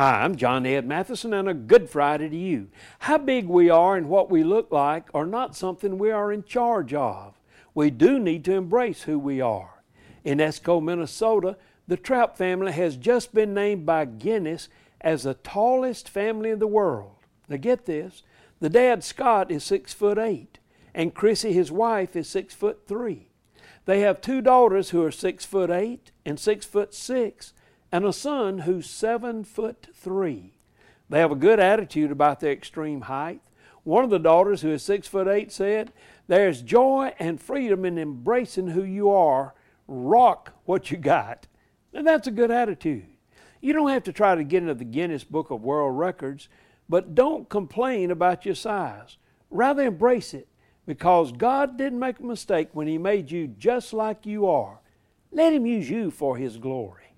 Hi, I'm John Ed Mathison, and a good Friday to you. How big we are and what we look like are not something we are in charge of. We do need to embrace who we are. In Esko, Minnesota, the Trout family has just been named by Guinness as the tallest family in the world. Now get this, the dad Scott is six foot eight, and Chrissy, his wife, is six foot three. They have two daughters who are six foot eight and six foot six, and a son who's seven foot three. They have a good attitude about their extreme height. One of the daughters, who is six foot eight, said, There's joy and freedom in embracing who you are. Rock what you got. And that's a good attitude. You don't have to try to get into the Guinness Book of World Records, but don't complain about your size. Rather embrace it because God didn't make a mistake when He made you just like you are. Let Him use you for His glory.